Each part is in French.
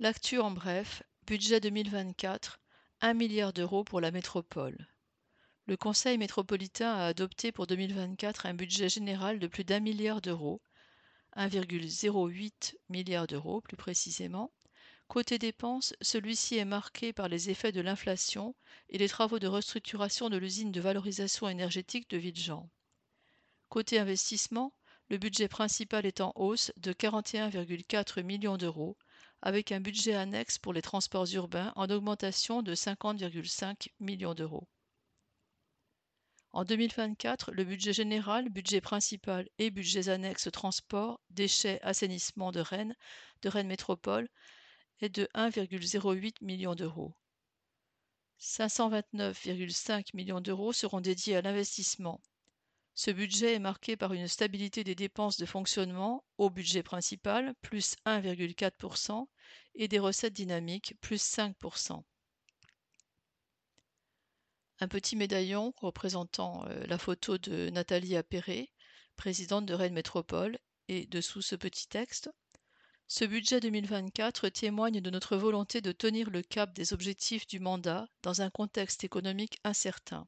L'actu en bref, budget 2024, 1 milliard d'euros pour la métropole. Le Conseil métropolitain a adopté pour 2024 un budget général de plus d'un milliard d'euros, 1,08 milliard d'euros plus précisément. Côté dépenses, celui-ci est marqué par les effets de l'inflation et les travaux de restructuration de l'usine de valorisation énergétique de Villejean. Côté investissement, le budget principal est en hausse de 41,4 millions d'euros, avec un budget annexe pour les transports urbains en augmentation de 50,5 millions d'euros. En 2024, le budget général, budget principal et budgets annexes transport, déchets, assainissement de Rennes, de Rennes Métropole est de 1,08 million d'euros. 529,5 millions d'euros seront dédiés à l'investissement. Ce budget est marqué par une stabilité des dépenses de fonctionnement au budget principal, plus 1,4%, et des recettes dynamiques, plus 5%. Un petit médaillon représentant euh, la photo de Nathalie Appéré, présidente de Rennes Métropole, et dessous ce petit texte. Ce budget 2024 témoigne de notre volonté de tenir le cap des objectifs du mandat dans un contexte économique incertain.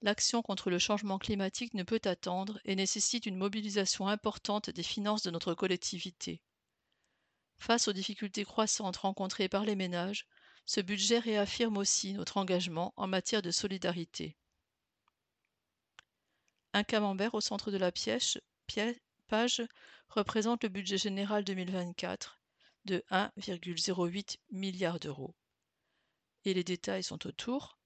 L'action contre le changement climatique ne peut attendre et nécessite une mobilisation importante des finances de notre collectivité. Face aux difficultés croissantes rencontrées par les ménages, ce budget réaffirme aussi notre engagement en matière de solidarité. Un camembert au centre de la pièce, page représente le budget général 2024 de 1,08 milliard d'euros. Et les détails sont autour.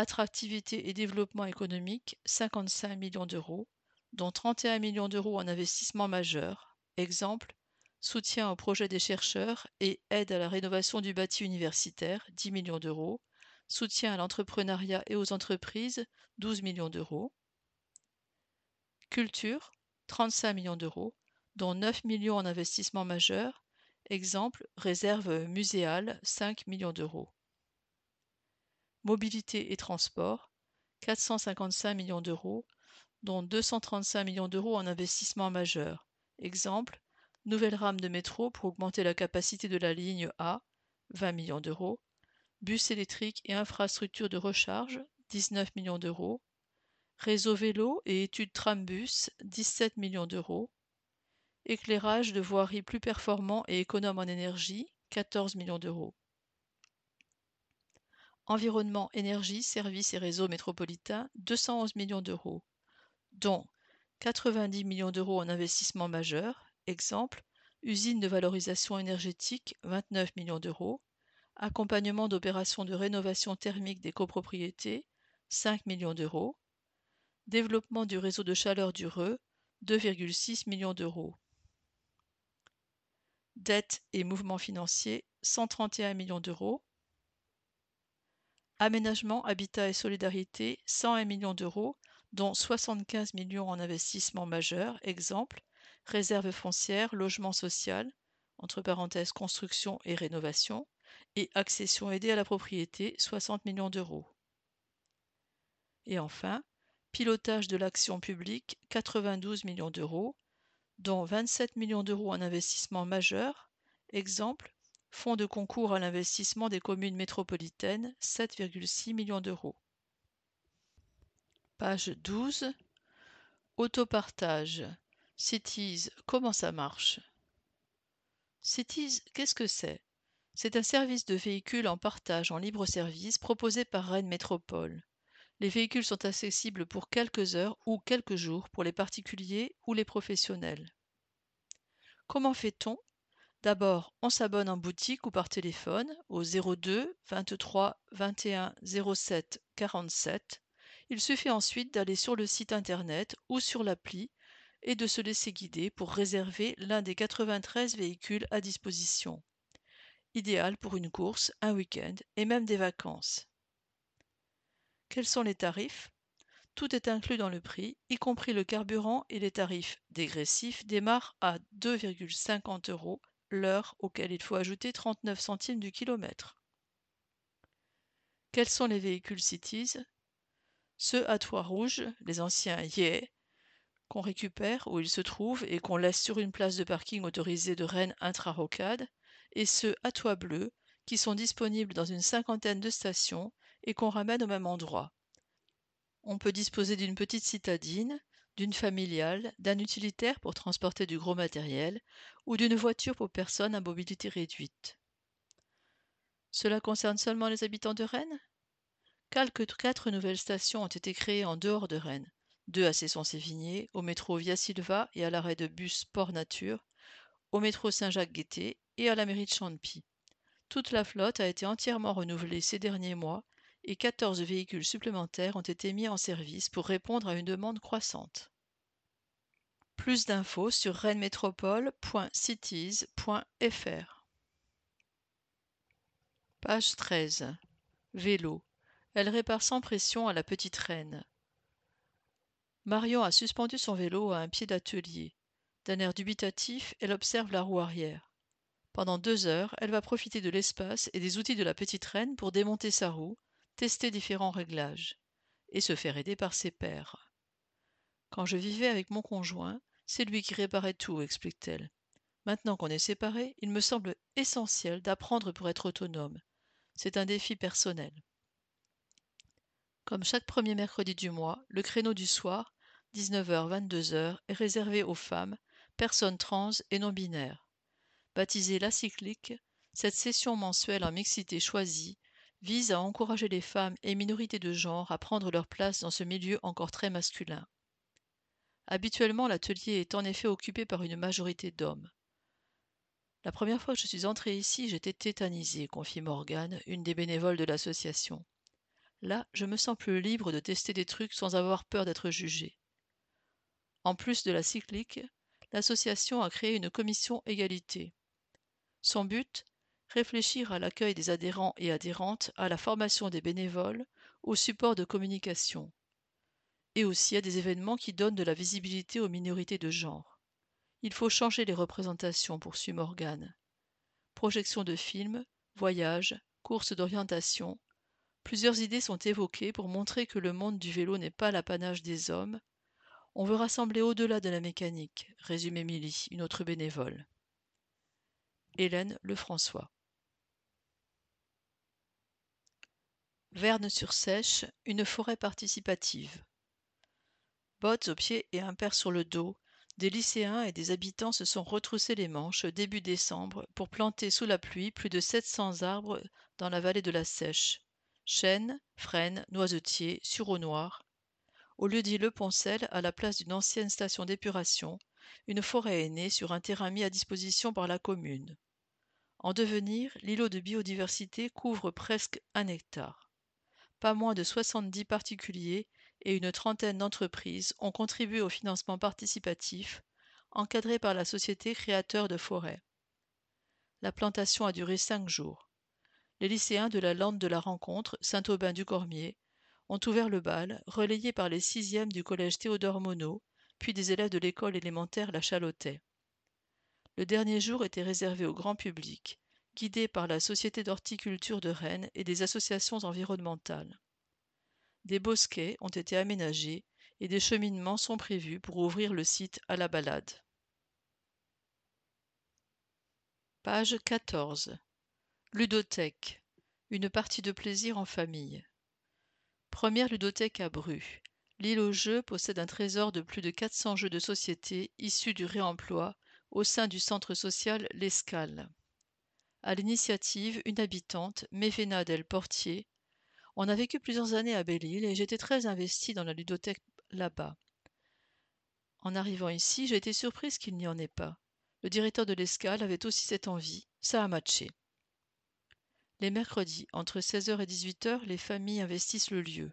Attractivité et développement économique, 55 millions d'euros, dont 31 millions d'euros en investissement majeur. Exemple, soutien au projet des chercheurs et aide à la rénovation du bâti universitaire, 10 millions d'euros, soutien à l'entrepreneuriat et aux entreprises, 12 millions d'euros, culture, 35 millions d'euros, dont 9 millions en investissement majeur, exemple, réserve muséale, 5 millions d'euros. Mobilité et transport, 455 millions d'euros, dont 235 millions d'euros en investissement majeur, exemple, nouvelle rame de métro pour augmenter la capacité de la ligne A, 20 millions d'euros, bus électrique et infrastructures de recharge, 19 millions d'euros, réseau vélo et études trambus, 17 millions d'euros, éclairage de voiries plus performant et économe en énergie, 14 millions d'euros. Environnement, énergie, services et réseaux métropolitains, 211 millions d'euros, dont 90 millions d'euros en investissement majeur, Exemple, usine de valorisation énergétique, 29 millions d'euros. Accompagnement d'opérations de rénovation thermique des copropriétés, 5 millions d'euros. Développement du réseau de chaleur du Reux, 2,6 millions d'euros. Dette et mouvements financiers, 131 millions d'euros. Aménagement, habitat et solidarité, 101 millions d'euros, dont 75 millions en investissement majeur. Exemple, réserve foncière, logement social, entre parenthèses construction et rénovation, et accession aidée à la propriété, 60 millions d'euros. Et enfin, pilotage de l'action publique, 92 millions d'euros, dont 27 millions d'euros en investissement majeur, exemple, fonds de concours à l'investissement des communes métropolitaines, 7,6 millions d'euros. Page 12. Autopartage. Cities, comment ça marche? Cities, qu'est-ce que c'est? C'est un service de véhicules en partage en libre service proposé par Rennes Métropole. Les véhicules sont accessibles pour quelques heures ou quelques jours pour les particuliers ou les professionnels. Comment fait-on? D'abord, on s'abonne en boutique ou par téléphone au 02 23 21 07 47. Il suffit ensuite d'aller sur le site internet ou sur l'appli et de se laisser guider pour réserver l'un des 93 véhicules à disposition. Idéal pour une course, un week-end et même des vacances. Quels sont les tarifs? Tout est inclus dans le prix, y compris le carburant et les tarifs dégressifs démarrent à 2,50 euros l'heure auquel il faut ajouter 39 centimes du kilomètre. Quels sont les véhicules Cities? Ceux à toit rouge, les anciens Yeah, qu'on récupère où il se trouve et qu'on laisse sur une place de parking autorisée de Rennes intra-rocade, et ceux à toit bleu, qui sont disponibles dans une cinquantaine de stations et qu'on ramène au même endroit. On peut disposer d'une petite citadine, d'une familiale, d'un utilitaire pour transporter du gros matériel ou d'une voiture pour personnes à mobilité réduite. Cela concerne seulement les habitants de Rennes? Quelques quatre nouvelles stations ont été créées en dehors de Rennes, deux à Cesson-Sévigné, au métro Via Silva et à l'arrêt de bus Port Nature, au métro Saint-Jacques-Guettet et à la mairie de Champy. Toute la flotte a été entièrement renouvelée ces derniers mois et 14 véhicules supplémentaires ont été mis en service pour répondre à une demande croissante. Plus d'infos sur rennesmétropole.cities.fr. Page 13. Vélo. Elle répare sans pression à la petite reine. Marion a suspendu son vélo à un pied d'atelier. D'un air dubitatif, elle observe la roue arrière. Pendant deux heures, elle va profiter de l'espace et des outils de la petite reine pour démonter sa roue, tester différents réglages et se faire aider par ses pairs. Quand je vivais avec mon conjoint, c'est lui qui réparait tout, explique-t-elle. Maintenant qu'on est séparés, il me semble essentiel d'apprendre pour être autonome. C'est un défi personnel. Comme chaque premier mercredi du mois, le créneau du soir, 19h-22h, est réservé aux femmes, personnes trans et non binaires. Baptisée La Cyclique, cette session mensuelle en mixité choisie vise à encourager les femmes et minorités de genre à prendre leur place dans ce milieu encore très masculin. Habituellement, l'atelier est en effet occupé par une majorité d'hommes. La première fois que je suis entrée ici, j'étais tétanisée, confie Morgane, une des bénévoles de l'association. Là, je me sens plus libre de tester des trucs sans avoir peur d'être jugée. En plus de la cyclique, l'association a créé une commission égalité. Son but réfléchir à l'accueil des adhérents et adhérentes, à la formation des bénévoles, au support de communication, et aussi à des événements qui donnent de la visibilité aux minorités de genre. Il faut changer les représentations, poursuit Morgane. Projection de films, voyages, courses d'orientation, plusieurs idées sont évoquées pour montrer que le monde du vélo n'est pas l'apanage des hommes. On veut rassembler au-delà de la mécanique, résume Émilie, une autre bénévole. Hélène Lefrançois. Verne-sur-Sèche, une forêt participative. Bottes aux pieds et un père sur le dos, des lycéens et des habitants se sont retroussés les manches début décembre pour planter sous la pluie plus de 700 arbres dans la vallée de la Sèche. Chênes, frênes, noisetiers, sureaux noirs. Au lieu dit Le Poncel, à la place d'une ancienne station d'épuration, une forêt est née sur un terrain mis à disposition par la commune. En devenir, l'îlot de biodiversité couvre presque un hectare pas moins de 70 particuliers et une trentaine d'entreprises ont contribué au financement participatif, encadré par la société créateur de forêts. La plantation a duré cinq jours. Les lycéens de la lande de la rencontre, Saint-Aubin-du-Cormier, ont ouvert le bal, relayé par les sixièmes du collège Théodore Monod, puis des élèves de l'école élémentaire La Chalotais. Le dernier jour était réservé au grand public, guidés par la Société d'horticulture de Rennes et des associations environnementales. Des bosquets ont été aménagés et des cheminements sont prévus pour ouvrir le site à la balade. Page 14. Ludothèque. Une partie de plaisir en famille. Première ludothèque à Bru. L'île aux jeux possède un trésor de plus de 400 jeux de société issus du réemploi au sein du centre social L'Escale à l'initiative une habitante, Mévéna Del Portier. On a vécu plusieurs années à Belle-Île et j'étais très investie dans la ludothèque là-bas. En arrivant ici, j'ai été surprise qu'il n'y en ait pas. Le directeur de l'escale avait aussi cette envie, ça a matché. Les mercredis, entre 16h et 18h, les familles investissent le lieu.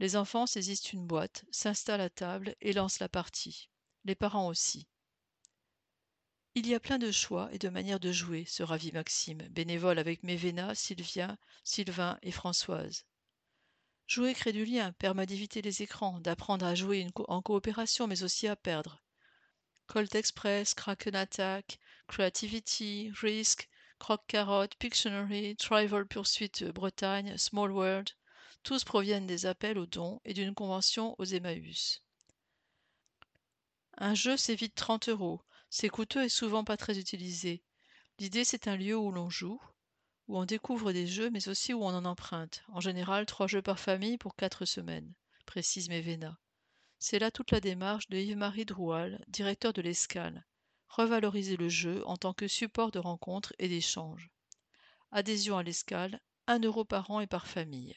Les enfants saisissent une boîte, s'installent à table et lancent la partie. Les parents aussi. Il y a plein de choix et de manières de jouer, se ravit Maxime, bénévole avec Mévéna, Sylvien, Sylvain et Françoise. Jouer crée du lien, permet d'éviter les écrans, d'apprendre à jouer en coopération, mais aussi à perdre. Colt Express, Kraken Attack, Creativity, Risk, Croc Carotte, Pictionary, Tribal Pursuit Bretagne, Small World, tous proviennent des appels aux dons et d'une convention aux Emmaüs. Un jeu, c'est vite 30 euros. C'est coûteux et souvent pas très utilisé. L'idée, c'est un lieu où l'on joue, où on découvre des jeux, mais aussi où on en emprunte. En général, trois jeux par famille pour quatre semaines, précise Mévéna. C'est là toute la démarche de Yves-Marie Droual, directeur de l'Escale. Revaloriser le jeu en tant que support de rencontre et d'échange. Adhésion à l'Escale, 1 euro par an et par famille.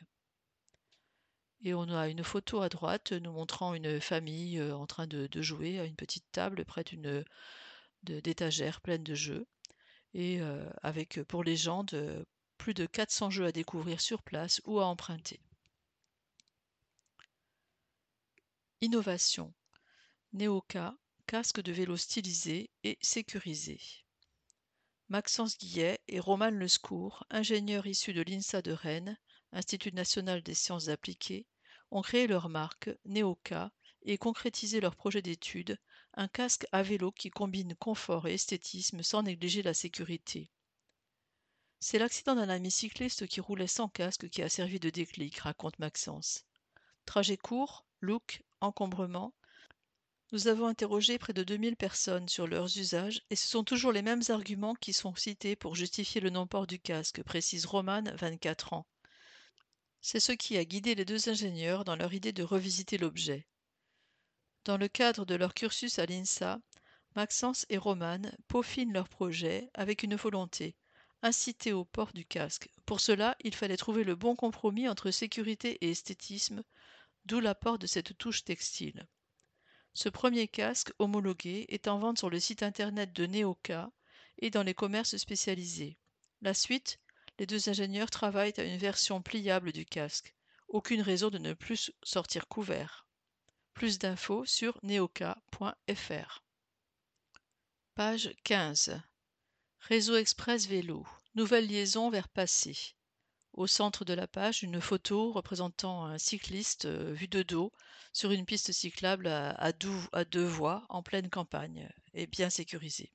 Et on a une photo à droite nous montrant une famille euh, en train de, jouer à une petite table près d'une d'étagères pleines de jeux et euh, avec euh, pour légende plus de 400 jeux à découvrir sur place ou à emprunter. Innovation. Neoka, casque de vélo stylisé et sécurisé. Maxence Guillet et Roman Lescourt, ingénieurs issus de l'INSA de Rennes, Institut national des sciences appliquées, ont créé leur marque, Neoka, et concrétisé leur projet d'étude, un casque à vélo qui combine confort et esthétisme sans négliger la sécurité. C'est l'accident d'un ami cycliste qui roulait sans casque qui a servi de déclic, raconte Maxence. Trajet court, look, encombrement. Nous avons interrogé près de 2000 personnes sur leurs usages et ce sont toujours les mêmes arguments qui sont cités pour justifier le non-port du casque, précise Roman, 24 ans. C'est ce qui a guidé les deux ingénieurs dans leur idée de revisiter l'objet. Dans le cadre de leur cursus à l'INSA, Maxence et Roman peaufinent leur projet avec une volonté inciter au port du casque. Pour cela, il fallait trouver le bon compromis entre sécurité et esthétisme, d'où l'apport de cette touche textile. Ce premier casque homologué est en vente sur le site internet de Neoka et dans les commerces spécialisés. La suite, les deux ingénieurs travaillent à une version pliable du casque. Aucune raison de ne plus sortir couvert. Plus d'infos sur neoka.fr. Page 15. Réseau Express Vélo. Nouvelle liaison vers Passé. Au centre de la page, une photo représentant un cycliste euh, vu de dos sur une piste cyclable à, deux voies en pleine campagne et bien sécurisée.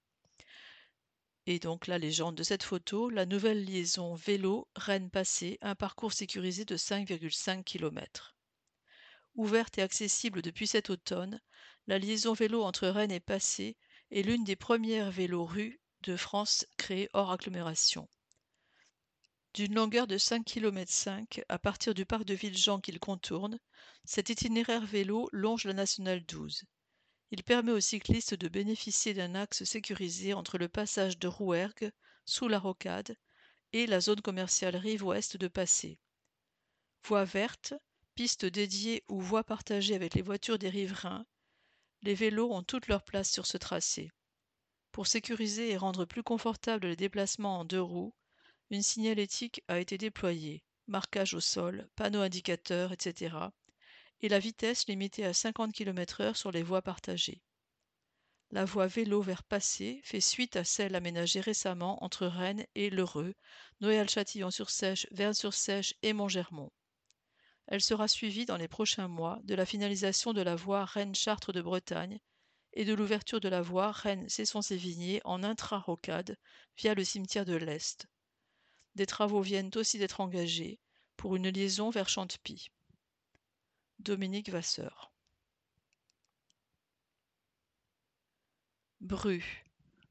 Et donc la légende de cette photo, la nouvelle liaison vélo Rennes-Passé, un parcours sécurisé de 5,5 km. Ouverte et accessible depuis cet automne, la liaison vélo entre Rennes et Passé est l'une des premières vélos-rues de France créées hors agglomération. D'une longueur de 5 km 5 à partir du parc de Villejean qu'il contourne, cet itinéraire vélo longe la nationale 12. Il permet aux cyclistes de bénéficier d'un axe sécurisé entre le passage de Rouergue, sous la rocade, et la zone commerciale rive ouest de Passé. Voie verte, piste dédiée ou voie partagée avec les voitures des riverains, les vélos ont toute leur place sur ce tracé. Pour sécuriser et rendre plus confortable les déplacements en deux roues, une signalétique a été déployée, marquage au sol, panneaux indicateurs, etc., et la vitesse limitée à 50 km/h sur les voies partagées. La voie vélo vers Passé fait suite à celle aménagée récemment entre Rennes et Lheureux, Noël-Châtillon-sur-Sèche, Verne-sur-Sèche et Montgermont. Elle sera suivie dans les prochains mois de la finalisation de la voie Rennes-Chartres de Bretagne et de l'ouverture de la voie Rennes-Cesson-Sévigné en intra-rocade via le cimetière de l'Est. Des travaux viennent aussi d'être engagés pour une liaison vers Chantepie. Dominique Vasseur. Bru.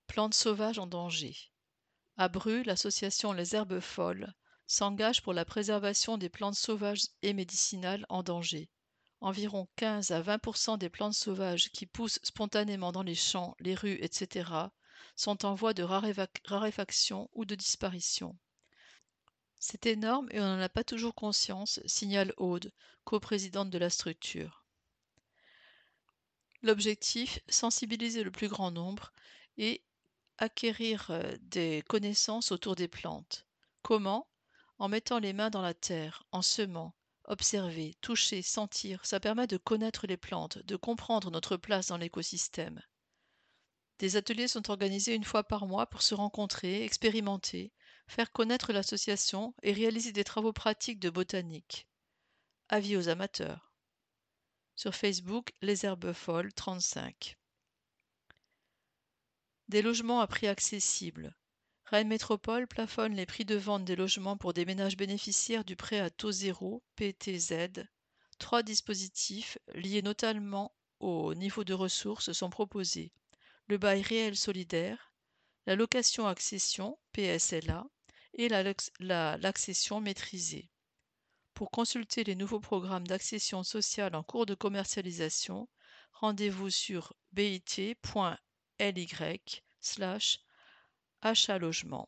Plantes sauvages en danger. À Bru, l'association Les Herbes Folles s'engage pour la préservation des plantes sauvages et médicinales en danger. Environ 15 à 20% des plantes sauvages qui poussent spontanément dans les champs, les rues, etc., sont en voie de raréfaction ou de disparition. C'est énorme et on n'en a pas toujours conscience, signale Aude, coprésidente de la structure. L'objectif, sensibiliser le plus grand nombre et acquérir euh, des connaissances autour des plantes. Comment? En mettant les mains dans la terre, en semant, observer, toucher, sentir, ça permet de connaître les plantes, de comprendre notre place dans l'écosystème. Des ateliers sont organisés une fois par mois pour se rencontrer, expérimenter, faire connaître l'association et réaliser des travaux pratiques de botanique. Avis aux amateurs. Sur Facebook, Les Herbes Folles 35. Des logements à prix accessible. Rennes Métropole plafonne les prix de vente des logements pour des ménages bénéficiaires du prêt à taux zéro PTZ. Trois dispositifs, liés notamment au niveau de ressources, sont proposés. Le bail réel solidaire, la location accession PSLA et l'accession maîtrisée. Pour consulter les nouveaux programmes d'accession sociale en cours de commercialisation, rendez-vous sur bit.ly Achat Logement.